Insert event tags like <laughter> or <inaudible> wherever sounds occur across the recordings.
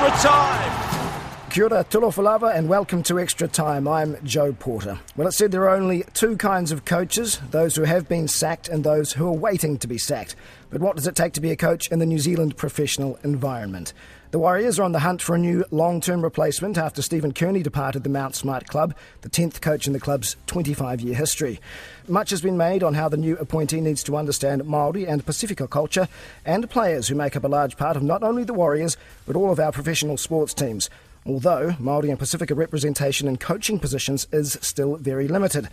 Extra time. Kia ora, tulofalava, and welcome to Extra Time. I'm Joe Porter. Well, it said there are only two kinds of coaches those who have been sacked and those who are waiting to be sacked. But what does it take to be a coach in the New Zealand professional environment? The Warriors are on the hunt for a new long term replacement after Stephen Kearney departed the Mount Smart Club, the 10th coach in the club's 25 year history. Much has been made on how the new appointee needs to understand Māori and Pacifica culture and players who make up a large part of not only the Warriors, but all of our professional sports teams although Māori and Pacifica representation in coaching positions is still very limited.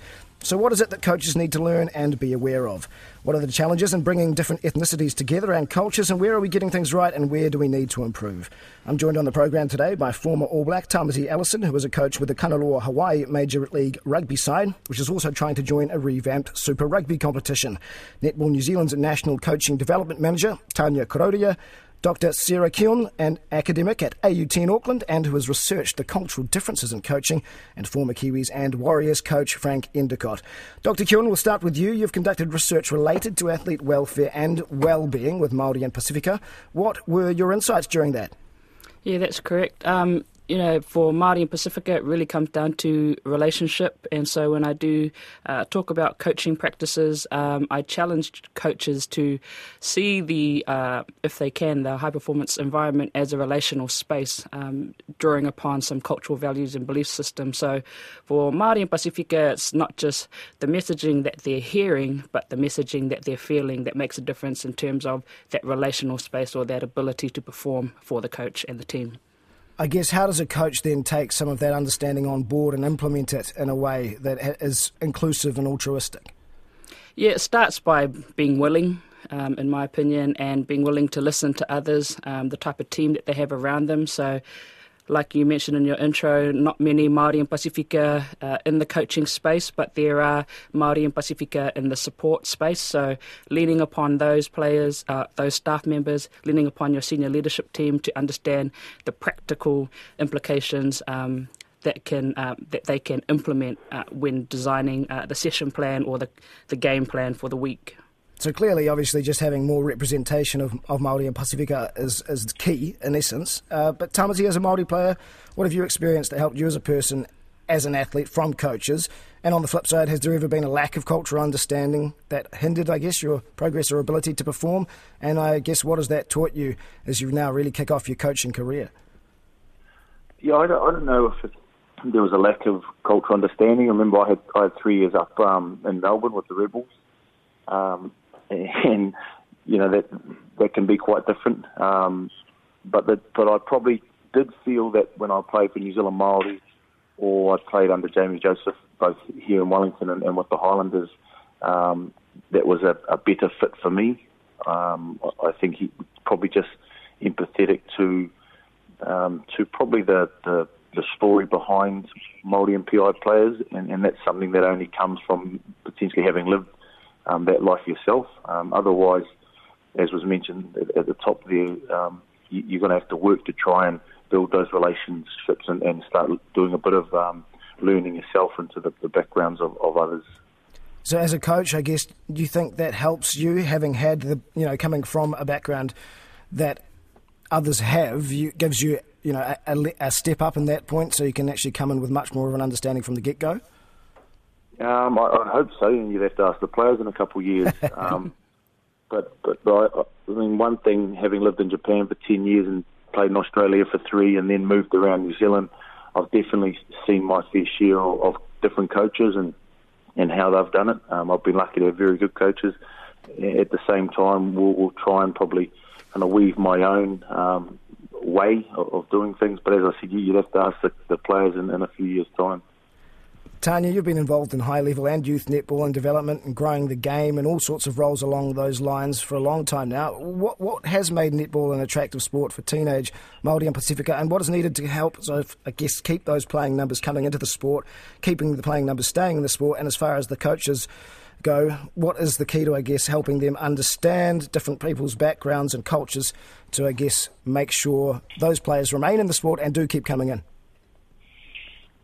So, what is it that coaches need to learn and be aware of? What are the challenges in bringing different ethnicities together and cultures, and where are we getting things right and where do we need to improve? I'm joined on the program today by former All Black Tamati Ellison, who was a coach with the Kanaloa Hawaii Major League Rugby side, which is also trying to join a revamped Super Rugby competition. Netball New Zealand's National Coaching Development Manager, Tanya Korodia, Dr. Sarah Keown, an academic at AUT in Auckland and who has researched the cultural differences in coaching, and former Kiwis and Warriors coach Frank Endacott. Dr. Keown, we'll start with you. You've conducted research related to athlete welfare and well-being with Māori and Pacifica. What were your insights during that? Yeah, that's correct. Um, you know, for Māori and Pacifica, it really comes down to relationship. And so when I do uh, talk about coaching practices, um, I challenge coaches to see the, uh, if they can, the high performance environment as a relational space, um, drawing upon some cultural values and belief systems. So for Māori and Pacifica, it's not just the messaging that they're hearing, but the messaging that they're feeling that makes a difference in terms of that relational space or that ability to perform for the coach and the team. I guess how does a coach then take some of that understanding on board and implement it in a way that is inclusive and altruistic? Yeah, it starts by being willing, um, in my opinion, and being willing to listen to others, um, the type of team that they have around them. So like you mentioned in your intro, not many Māori and Pacifica uh, in the coaching space, but there are Māori and Pacifica in the support space. So leaning upon those players, uh, those staff members, leaning upon your senior leadership team to understand the practical implications. Um, that can uh, that they can implement uh, when designing uh, the session plan or the the game plan for the week. So clearly, obviously, just having more representation of, of Māori and Pacifica is, is key in essence. Uh, but Tamati, as a Māori player, what have you experienced that helped you as a person, as an athlete, from coaches? And on the flip side, has there ever been a lack of cultural understanding that hindered, I guess, your progress or ability to perform? And I guess what has that taught you as you now really kick off your coaching career? Yeah, I don't, I don't know if there was a lack of cultural understanding. I remember I had, I had three years up um, in Melbourne with the Rebels. Um, <laughs> and you know that that can be quite different. Um, but that, but I probably did feel that when I played for New Zealand Māori, or I played under Jamie Joseph, both here in Wellington and, and with the Highlanders, um, that was a, a better fit for me. Um, I think he probably just empathetic to um, to probably the, the the story behind Māori and PI players, and, and that's something that only comes from potentially having lived um, that life yourself. Um, otherwise, as was mentioned at, the top there, um, you, are going to have to work to try and build those relationships and, and start doing a bit of um, learning yourself into the, the backgrounds of, of others. So, as a coach, I guess, do you think that helps you, having had the, you know, coming from a background that others have, you, gives you, you know, a, a, step up in that point, so you can actually come in with much more of an understanding from the get go? Um, I, I hope so, and you'd have to ask the players in a couple of years. <laughs> Um, but but, but I, I mean, one thing, having lived in Japan for ten years and played in Australia for three, and then moved around New Zealand, I've definitely seen my fair share of, of different coaches and and how they've done it. Um, I've been lucky to have very good coaches. At the same time, we'll, we'll try and probably kind of weave my own um, way of, of doing things. But as I said, you'd have to ask the, the players in, in a few years' time. Tanya, you've been involved in high level and youth netball and development and growing the game and all sorts of roles along those lines for a long time now. What what has made netball an attractive sport for teenage Māori and Pacifica and what is needed to help, so I guess, keep those playing numbers coming into the sport, keeping the playing numbers staying in the sport, and as far as the coaches go, what is the key to, I guess, helping them understand different people's backgrounds and cultures to, I guess, make sure those players remain in the sport and do keep coming in?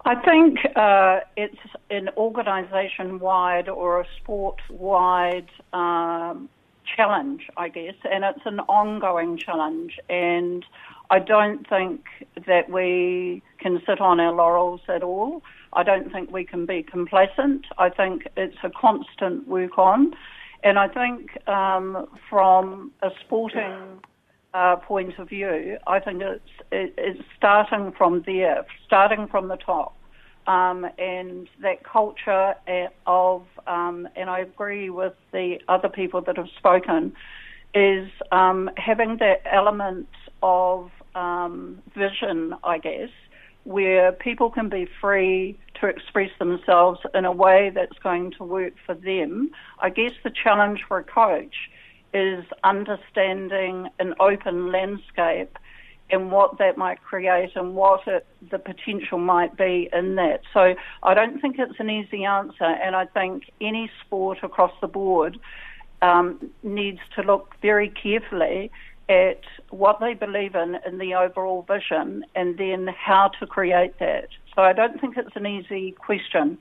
I think uh, it's an organisation wide or a sport wide um, challenge, I guess, and it's an ongoing challenge. And I don't think that we can sit on our laurels at all. I don't think we can be complacent. I think it's a constant work on. And I think um, from a sporting uh, point of view, I think it's, it, it's starting from there, starting from the top. Um, and that culture uh, of, um, and I agree with the other people that have spoken, is um, having that element of um, vision, I guess, where people can be free to express themselves in a way that's going to work for them. I guess the challenge for a coach is understanding an open landscape and what that might create and what it, the potential might be in that. So I don't think it's an easy answer, and I think any sport across the board um, needs to look very carefully at what they believe in in the overall vision and then how to create that. So I don't think it's an easy question.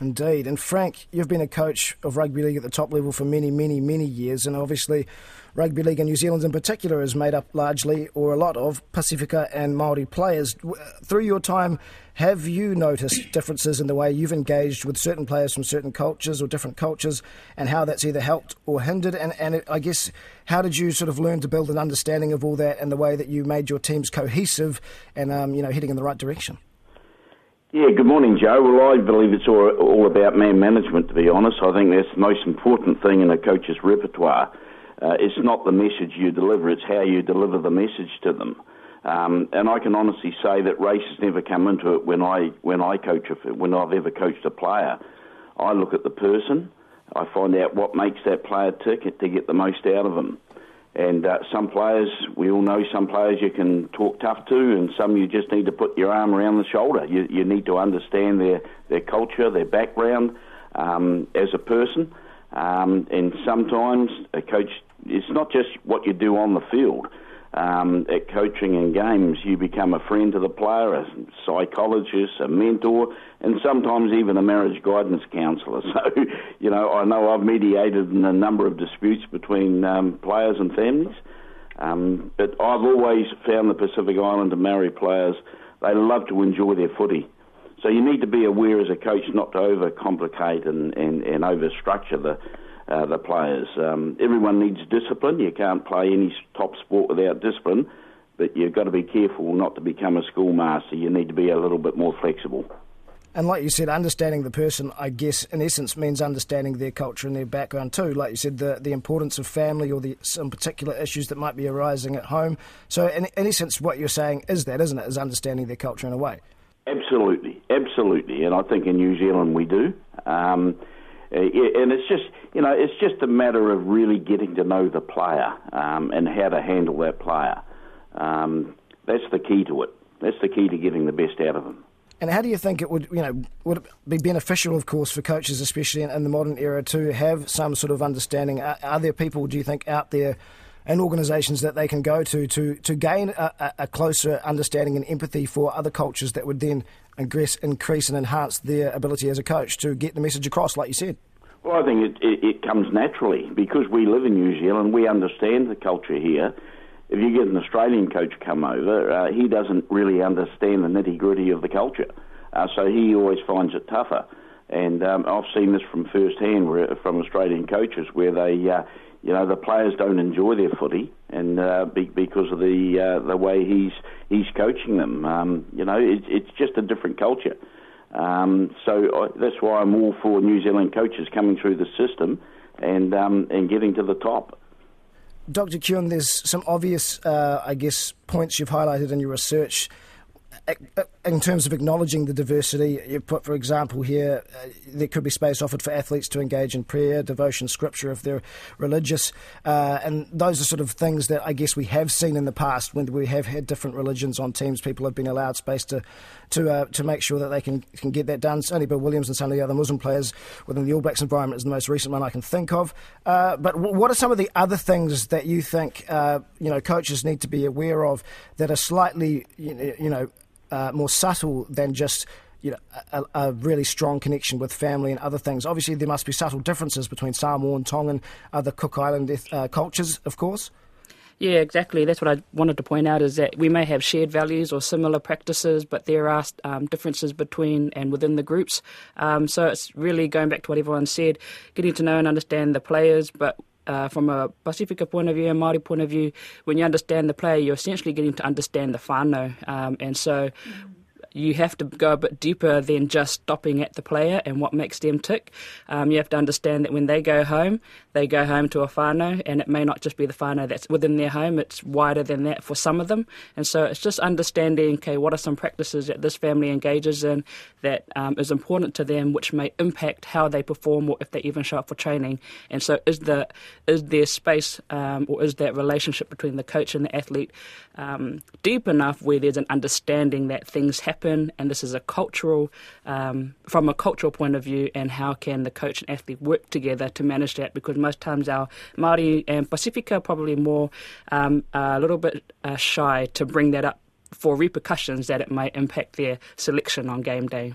Indeed. And Frank, you've been a coach of rugby league at the top level for many, many, many years, and obviously rugby league in New Zealand in particular is made up largely or a lot of Pacifica and Maori players. Through your time, have you noticed differences in the way you've engaged with certain players from certain cultures or different cultures, and how that's either helped or hindered? And, and I guess how did you sort of learn to build an understanding of all that and the way that you made your teams cohesive and um, you know heading in the right direction? Yeah, good morning, Joe. Well, I believe it's all, all about man management, to be honest. I think that's the most important thing in a coach's repertoire. Uh, it's not the message you deliver, it's how you deliver the message to them. Um, and I can honestly say that race has never come into it when I when I coach a, when I've ever coached a player. I look at the person, I find out what makes that player tick to get the most out of them. And uh, some players, we all know some players you can talk tough to, and some you just need to put your arm around the shoulder. You, you need to understand their, their culture, their background um, as a person. Um, and sometimes a coach, it's not just what you do on the field um, at coaching and games, you become a friend to the player, a psychologist, a mentor, and sometimes even a marriage guidance counsellor. <laughs> So, you know, I know I've mediated in a number of disputes between um, players and families, um, but I've always found the Pacific Islander Maori players, they love to enjoy their footy. So you need to be aware as a coach not to overcomplicate and, and, and overstructure the uh, the players. Um, everyone needs discipline. You can't play any top sport without discipline, but you've got to be careful not to become a schoolmaster. You need to be a little bit more flexible. And like you said, understanding the person, I guess, in essence, means understanding their culture and their background too. Like you said, the, the importance of family or the, some particular issues that might be arising at home. So, in, in essence, what you're saying is that, isn't it? Is understanding their culture in a way. Absolutely, absolutely. And I think in New Zealand we do. Um, and it's just you know it's just a matter of really getting to know the player um, and how to handle that player. Um, that's the key to it. That's the key to getting the best out of them. And how do you think it would, you know, would it be beneficial, of course, for coaches, especially in, in the modern era, to have some sort of understanding? Are, are, there people, do you think, out there and organisations that they can go to to, to gain a, a, closer understanding and empathy for other cultures that would then increase, and enhance their ability as a coach to get the message across, like you said? Well, I think it, it, it comes naturally because we live in New Zealand, we understand the culture here. If you get an Australian coach come over, uh, he doesn't really understand the nitty gritty of the culture, uh, so he always finds it tougher. And um, I've seen this from first hand from Australian coaches where they uh, you know the players don't enjoy their footy, and uh, be, because of the uh, the way he's he's coaching them. Um, you know, it, it's just a different culture. Um, so I, that's why I'm all for New Zealand coaches coming through the system and um, and getting to the top. Dr. Keown, there's some obvious, uh, I guess, points you've highlighted in your research in terms of acknowledging the diversity, you put, for example, here uh, there could be space offered for athletes to engage in prayer, devotion, scripture if they're religious, uh, and those are sort of things that I guess we have seen in the past when we have had different religions on teams. People have been allowed space to to uh, to make sure that they can can get that done. Certainly, Bill Williams and some of the other Muslim players within the All Blacks environment is the most recent one I can think of. Uh, but w- what are some of the other things that you think uh, you know coaches need to be aware of that are slightly you know uh, more subtle than just you know, a, a, really strong connection with family and other things. Obviously, there must be subtle differences between Samoan, Tongan, and other Cook Island uh, cultures, of course. Yeah, exactly. That's what I wanted to point out is that we may have shared values or similar practices, but there are um, differences between and within the groups. Um, so it's really going back to what everyone said, getting to know and understand the players, but uh, from a Pacifica point of view and Māori point of view, when you understand the player, you're essentially getting to understand the whānau. Um, and so you have to go a bit deeper than just stopping at the player and what makes them tick. Um, you have to understand that when they go home, they go home to a whānau, and it may not just be the whānau that's within their home, it's wider than that for some of them. And so it's just understanding, okay, what are some practices that this family engages in that um, is important to them, which may impact how they perform or if they even show up for training. And so is, the, is there space um, or is that relationship between the coach and the athlete um, deep enough where there's an understanding that things happen happen, and this is a cultural, um, from a cultural point of view, and how can the coach and athlete work together to manage that? Because most times our Maori and Pacifica are probably more um, a little bit uh, shy to bring that up for repercussions that it might impact their selection on game day.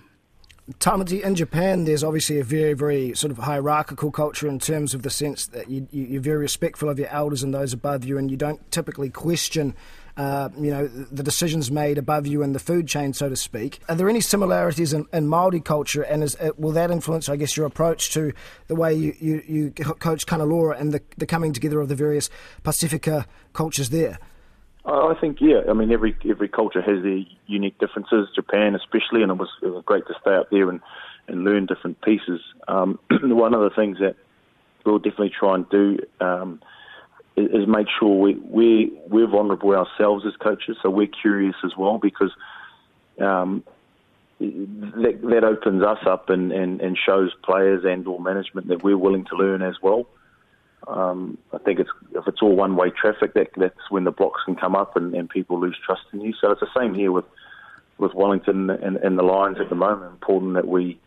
Tamati, in Japan, there's obviously a very, very sort of hierarchical culture in terms of the sense that you, you're very respectful of your elders and those above you, and you don't typically question uh, you know, the decisions made above you in the food chain, so to speak. Are there any similarities in, in Māori culture, and is, uh, will that influence, I guess, your approach to the way you, you, you coach Kanaloa and the, the coming together of the various Pacifica cultures there? I think yeah. I mean, every every culture has their unique differences. Japan, especially, and it was, it was great to stay up there and and learn different pieces. Um, <clears throat> one of the things that we'll definitely try and do um, is make sure we, we, we're vulnerable ourselves as coaches, so we're curious as well because um, that, that opens us up and, and, and shows players and or management that we're willing to learn as well. Um, I think it's if it's all one way traffic, that that's when the blocks can come up and, and people lose trust in you. So it's the same here with with Wellington and, and the Lions at the moment. Important that we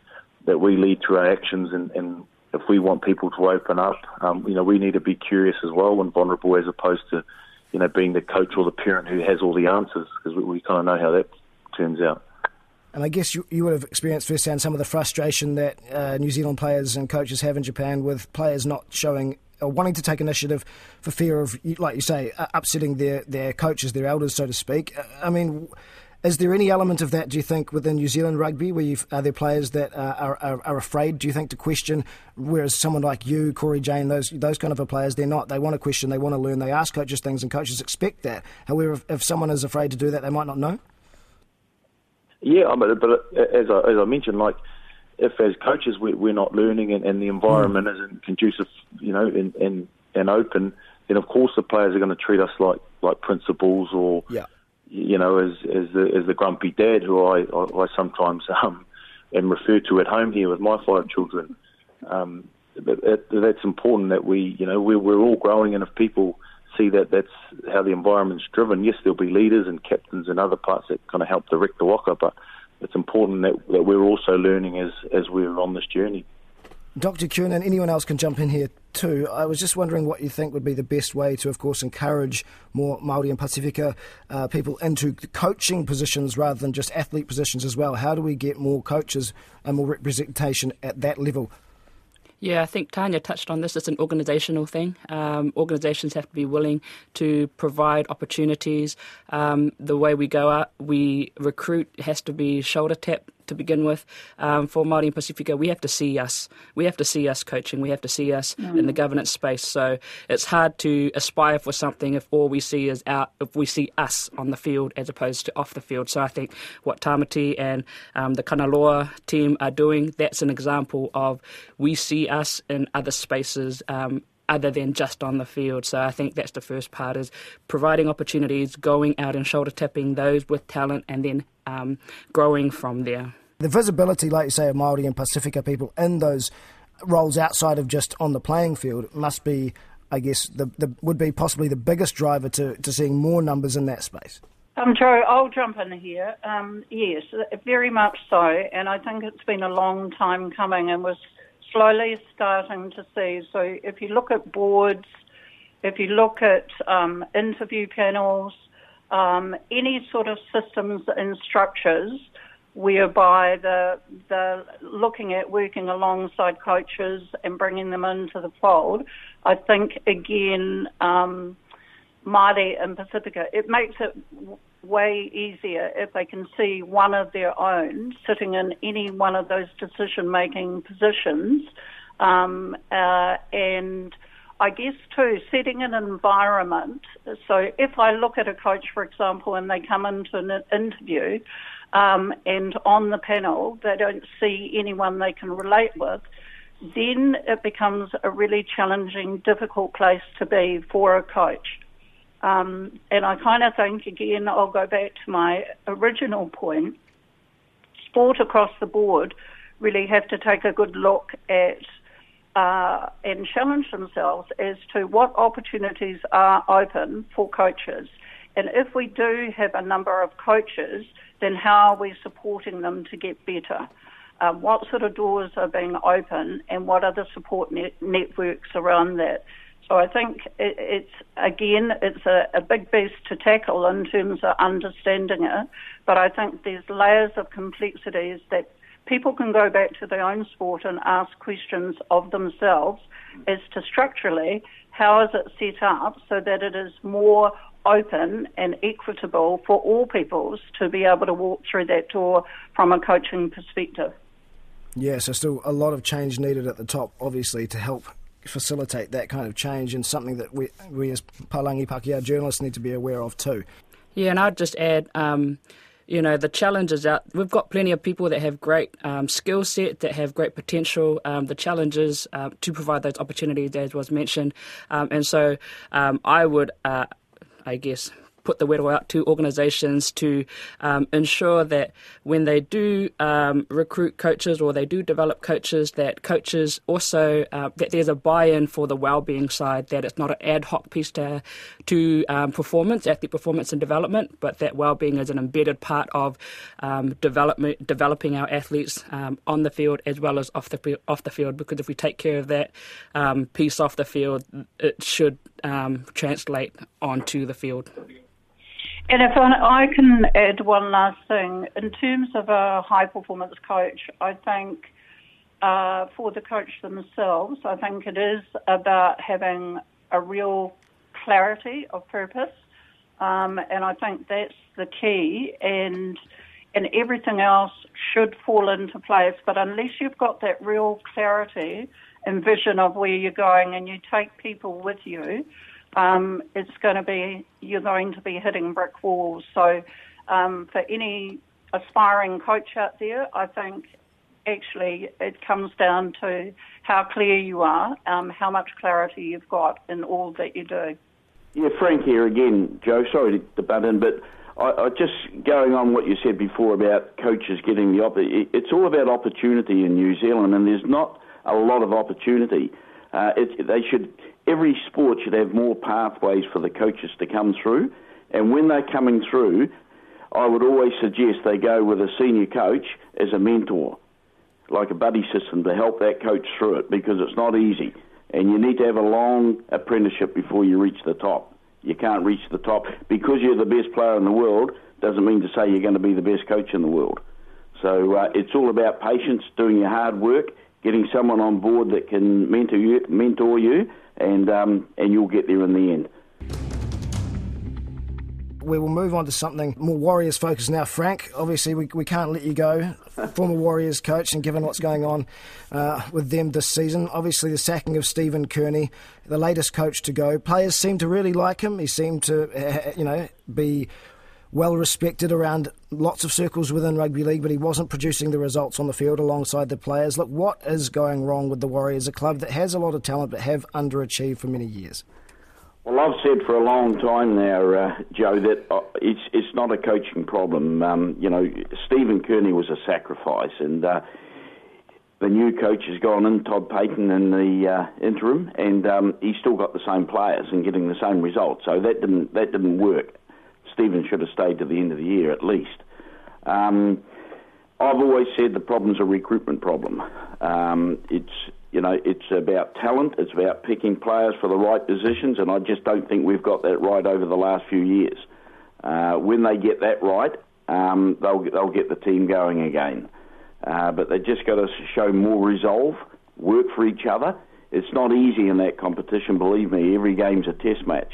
that we lead through our actions and, and if we want people to open up, um, you know, we need to be curious as well and vulnerable as opposed to, you know, being the coach or the parent who has all the answers because we, we kind of know how that turns out. And I guess you, you would have experienced firsthand some of the frustration that uh, New Zealand players and coaches have in Japan with players not showing or wanting to take initiative for fear of, like you say, upsetting their, their coaches, their elders, so to speak. I mean, is there any element of that, do you think, within New Zealand rugby, where are there players that uh, are, are, are, afraid, do you think, to question, whereas someone like you, Cory Jane, those those kind of a players, they're not. They want to question, they want to learn, they ask coaches things, and coaches expect that. However, if, if someone is afraid to do that, they might not know. Yeah, but, but as, I, as I mentioned, like, if as coaches we, we're not learning and, and the environment mm. isn't conducive, you know, and, and, and open, then of course the players are going to treat us like, like principals or... Yeah you know, as as the, as the grumpy dad who I, I, I sometimes <laughs> um, am referred to at home here with my five children. Um, but that's important that we, you know, we're, we're all growing, and if people see that that's how the environment's driven, yes, there'll be leaders and captains and other parts that kind of help direct the waka, but it's important that, that we're also learning as as we're on this journey. Dr. Kuhn and anyone else can jump in here too. I was just wondering what you think would be the best way to, of course, encourage more Māori and Pacifica uh, people into coaching positions rather than just athlete positions as well. How do we get more coaches and more representation at that level? Yeah, I think Tanya touched on this. It's an organisational thing. Um, organisations have to be willing to provide opportunities. Um, the way we go out, we recruit has to be shoulder tap to begin with. Um, for Māori and Pacifica, we have to see us. We have to see us coaching. We have to see us mm. in the governance space. So it's hard to aspire for something if all we see is out. If we see us on the field as opposed to off the field. So I think what Tamati and um, the Kanaloa team are doing, that's an example of we see us in other spaces. Um, other than just on the field. So I think that's the first part is providing opportunities, going out and shoulder tapping those with talent, and then um, growing from there. The visibility, like you say, of Maori and Pacifica people in those roles outside of just on the playing field must be, I guess, the, the would be possibly the biggest driver to, to seeing more numbers in that space. Um, Joe, I'll jump in here. Um, yes, very much so, and I think it's been a long time coming, and was slowly starting to see. So if you look at boards, if you look at um, interview panels, um, any sort of systems and structures whereby the the looking at working alongside coaches and bringing them into the fold, I think again. Um, Māori and Pacifica, it makes it way easier if they can see one of their own sitting in any one of those decision making positions. Um, uh, and I guess too, setting an environment. So if I look at a coach, for example, and they come into an interview, um, and on the panel they don't see anyone they can relate with, then it becomes a really challenging, difficult place to be for a coach. Um, and I kind of think, again, I'll go back to my original point. Sport across the board really have to take a good look at uh, and challenge themselves as to what opportunities are open for coaches. And if we do have a number of coaches, then how are we supporting them to get better? Um, what sort of doors are being open and what are the support net- networks around that? So I think it, it's again, it's a, a big beast to tackle in terms of understanding it. But I think there's layers of complexities that people can go back to their own sport and ask questions of themselves as to structurally how is it set up so that it is more open and equitable for all peoples to be able to walk through that door from a coaching perspective. Yeah, so still a lot of change needed at the top, obviously, to help facilitate that kind of change and something that we, we as Palangi Pakeha journalists need to be aware of too. Yeah, and I'd just add, um, you know, the challenges out. We've got plenty of people that have great um, skill set, that have great potential. Um, the challenges uh, to provide those opportunities, as was mentioned, um, and so um, I would, uh, I guess, put the word out to organisations to um, ensure that when they do um, recruit coaches or they do develop coaches, that coaches also uh, that there's a buy-in for the well-being side, that it's not an ad hoc piece to to um, performance, athlete performance and development, but that well-being is an embedded part of um, development, developing our athletes um, on the field as well as off the off the field. Because if we take care of that um, piece off the field, it should translate onto the field. And if I can add one last thing, in terms of a high performance coach, I think uh, for the coach themselves, I think it is about having a real clarity of purpose, um, and I think that's the key. And and everything else should fall into place. But unless you've got that real clarity and vision of where you're going, and you take people with you, um, it's going to be you're going to be hitting brick walls. So um, for any aspiring coach out there, I think actually it comes down to how clear you are, um, how much clarity you've got in all that you do. Yeah, Frank here again, Joe. Sorry to butt in, but I, I just going on what you said before about coaches getting the op- it's all about opportunity in New Zealand, and there's not a lot of opportunity. Uh, it, they should every sport should have more pathways for the coaches to come through. And when they're coming through, I would always suggest they go with a senior coach as a mentor, like a buddy system to help that coach through it because it's not easy. And you need to have a long apprenticeship before you reach the top. You can't reach the top because you're the best player in the world. Doesn't mean to say you're going to be the best coach in the world. So uh, it's all about patience, doing your hard work, getting someone on board that can mentor you, mentor you and um, and you'll get there in the end. We will move on to something more Warriors focused now. Frank, obviously, we, we can't let you go. Former Warriors coach, and given what's going on uh, with them this season, obviously the sacking of Stephen Kearney, the latest coach to go. Players seem to really like him. He seemed to, uh, you know, be well respected around lots of circles within rugby league, but he wasn't producing the results on the field alongside the players. Look, what is going wrong with the Warriors, a club that has a lot of talent but have underachieved for many years? Well, I've said for a long time now, uh, Joe, that uh, it's it's not a coaching problem. Um, you know, Stephen Kearney was a sacrifice, and uh, the new coach has gone in, Todd Payten, in the uh, interim, and um, he's still got the same players and getting the same results. So that didn't that didn't work. Stephen should have stayed to the end of the year at least. Um, I've always said the problem's a recruitment problem. Um, it's you know it's about talent. It's about picking players for the right positions, and I just don't think we've got that right over the last few years. Uh, when they get that right, um, they'll they'll get the team going again. Uh, but they just got to show more resolve, work for each other. It's not easy in that competition. Believe me, every game's a test match.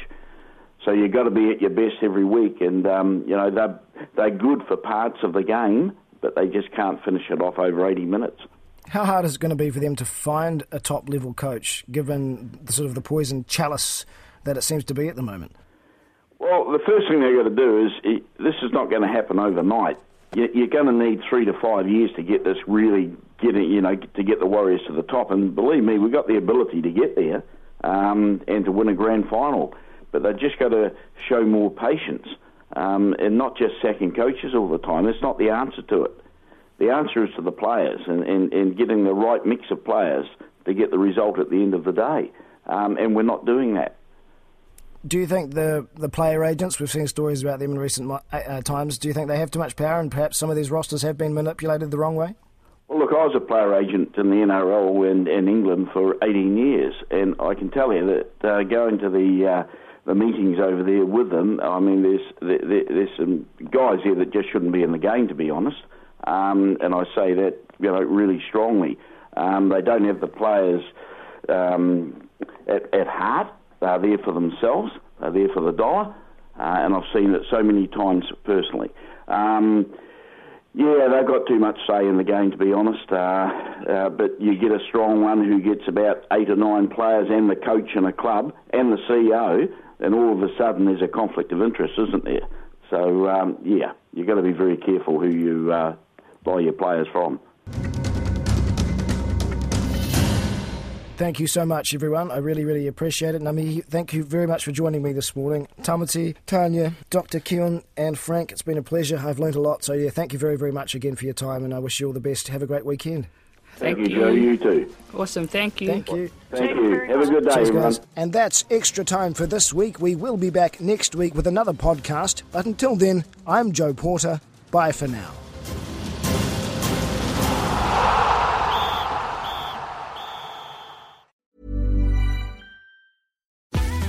So you've got to be at your best every week, and um, you know they're they're good for parts of the game, but they just can't finish it off over 80 minutes. How hard is it going to be for them to find a top level coach, given the sort of the poison chalice that it seems to be at the moment? Well, the first thing they've got to do is this is not going to happen overnight. You're going to need three to five years to get this really getting, you know, to get the Warriors to the top. And believe me, we've got the ability to get there um, and to win a grand final but they've just got to show more patience um, and not just sacking coaches all the time. It's not the answer to it. The answer is to the players and, and, and getting the right mix of players to get the result at the end of the day. Um, and we're not doing that. Do you think the the player agents, we've seen stories about them in recent uh, uh, times, do you think they have too much power and perhaps some of these rosters have been manipulated the wrong way? Well, look, I was a player agent in the NRL in, in England for 18 years, and I can tell you that uh, going to the uh, the meetings over there with them. I mean, there's there, there's some guys here that just shouldn't be in the game, to be honest. Um, and I say that you know really strongly. Um, they don't have the players um, at, at heart. They're there for themselves. They're there for the dollar, uh, and I've seen it so many times personally. Um, yeah, they've got too much say in the game, to be honest. Uh, uh, but you get a strong one who gets about eight or nine players and the coach and a club and the CEO and all of a sudden there's a conflict of interest, isn't there? So um, yeah, you've got to be very careful who you uh, buy your players from. Thank you so much, everyone. I really, really appreciate it. Nami, thank you very much for joining me this morning. Tamati, Tanya, Dr. Keown, and Frank, it's been a pleasure. I've learned a lot. So, yeah, thank you very, very much again for your time, and I wish you all the best. Have a great weekend. Thank, thank you, Joe. You too. Awesome. Thank you. Thank you. Thank you. Have a good day, Cheers, everyone. Guys. And that's extra time for this week. We will be back next week with another podcast. But until then, I'm Joe Porter. Bye for now.